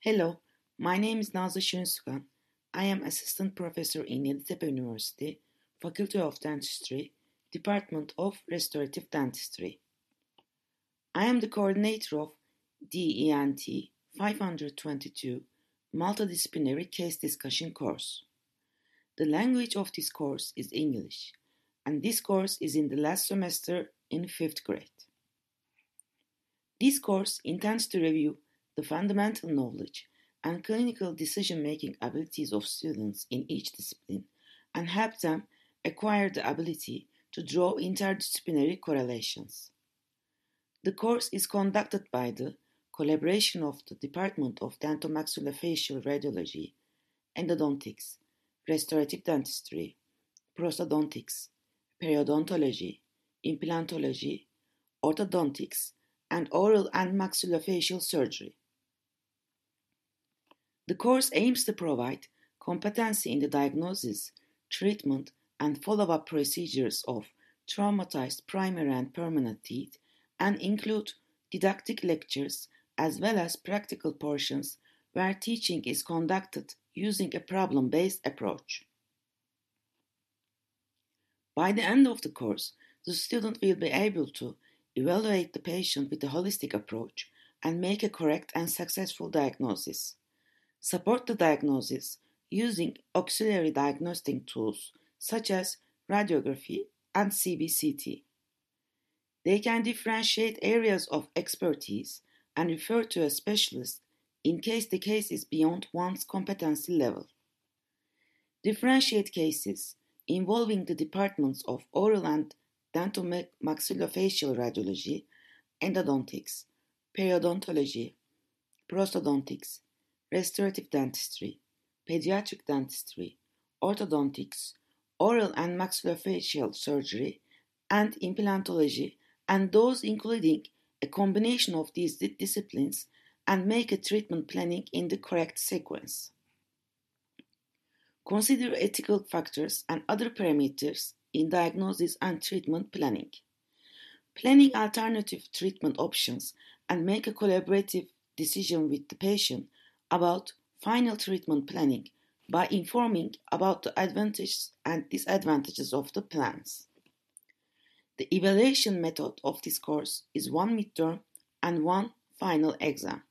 Hello, my name is Nazlı Şönsukan. I am assistant professor in Yeditepe University, Faculty of Dentistry, Department of Restorative Dentistry. I am the coordinator of DENT 522 Multidisciplinary Case Discussion course. The language of this course is English, and this course is in the last semester in fifth grade. This course intends to review the fundamental knowledge and clinical decision making abilities of students in each discipline and help them acquire the ability to draw interdisciplinary correlations. The course is conducted by the collaboration of the Department of Dentomaxillofacial Radiology, Endodontics, Restorative Dentistry, Prosthodontics, Periodontology, Implantology, Orthodontics, and Oral and Maxillofacial Surgery. The course aims to provide competency in the diagnosis, treatment, and follow up procedures of traumatized primary and permanent teeth and include didactic lectures as well as practical portions where teaching is conducted using a problem based approach. By the end of the course, the student will be able to evaluate the patient with a holistic approach and make a correct and successful diagnosis. Support the diagnosis using auxiliary diagnostic tools such as radiography and CBCT. They can differentiate areas of expertise and refer to a specialist in case the case is beyond one's competency level. Differentiate cases involving the departments of oral and dentomaxillofacial radiology, endodontics, periodontology, prosthodontics, restorative dentistry, pediatric dentistry, orthodontics, oral and maxillofacial surgery, and implantology, and those including a combination of these disciplines and make a treatment planning in the correct sequence. Consider ethical factors and other parameters in diagnosis and treatment planning. Planning alternative treatment options and make a collaborative decision with the patient about final treatment planning by informing about the advantages and disadvantages of the plans. The evaluation method of this course is one midterm and one final exam.